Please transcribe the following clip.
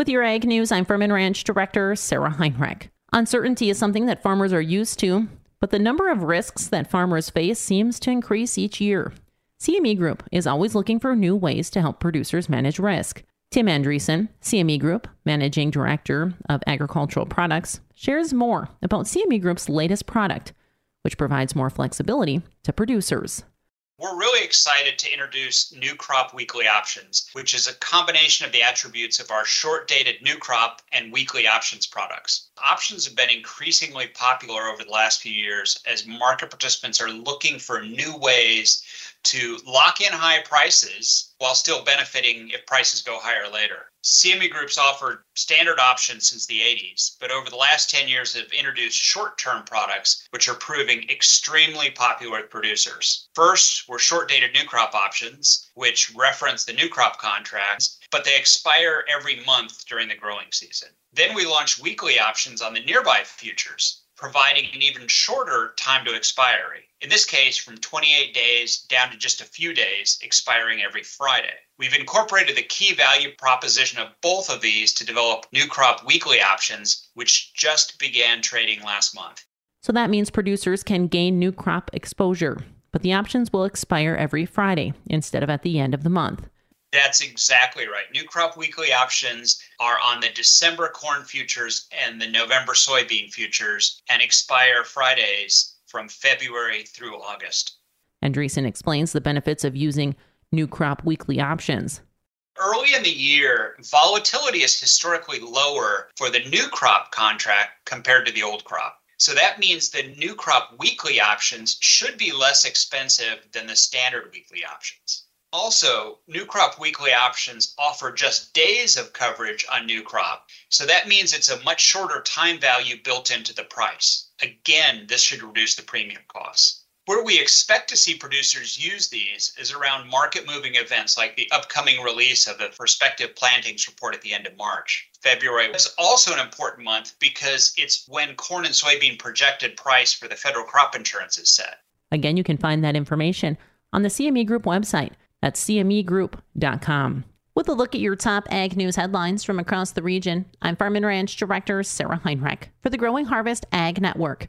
With your Ag News, I'm Farm and Ranch Director Sarah Heinrich. Uncertainty is something that farmers are used to, but the number of risks that farmers face seems to increase each year. CME Group is always looking for new ways to help producers manage risk. Tim Andriesen, CME Group, Managing Director of Agricultural Products, shares more about CME Group's latest product, which provides more flexibility to producers. We're really excited to introduce New Crop Weekly Options, which is a combination of the attributes of our short dated New Crop and Weekly Options products. Options have been increasingly popular over the last few years as market participants are looking for new ways to lock in high prices while still benefiting if prices go higher later. CME Group's offered standard options since the 80s, but over the last 10 years have introduced short term products which are proving extremely popular with producers. First were short dated new crop options, which reference the new crop contracts, but they expire every month during the growing season. Then we launched weekly options on the nearby futures, providing an even shorter time to expiry. In this case, from 28 days down to just a few days, expiring every Friday. We've incorporated the key value proposition of both of these to develop new crop weekly options, which just began trading last month. So that means producers can gain new crop exposure, but the options will expire every Friday instead of at the end of the month. That's exactly right. New crop weekly options are on the December corn futures and the November soybean futures and expire Fridays from February through August. Andriesen explains the benefits of using new crop weekly options. Early in the year, volatility is historically lower for the new crop contract compared to the old crop. So that means the new crop weekly options should be less expensive than the standard weekly options. Also, new crop weekly options offer just days of coverage on new crop. So that means it's a much shorter time value built into the price. Again, this should reduce the premium costs. Where we expect to see producers use these is around market moving events like the upcoming release of the prospective plantings report at the end of March. February is also an important month because it's when corn and soybean projected price for the federal crop insurance is set. Again, you can find that information on the CME Group website at cmegroup.com. With a look at your top ag news headlines from across the region, I'm Farm and Ranch Director Sarah Heinrich for the Growing Harvest Ag Network.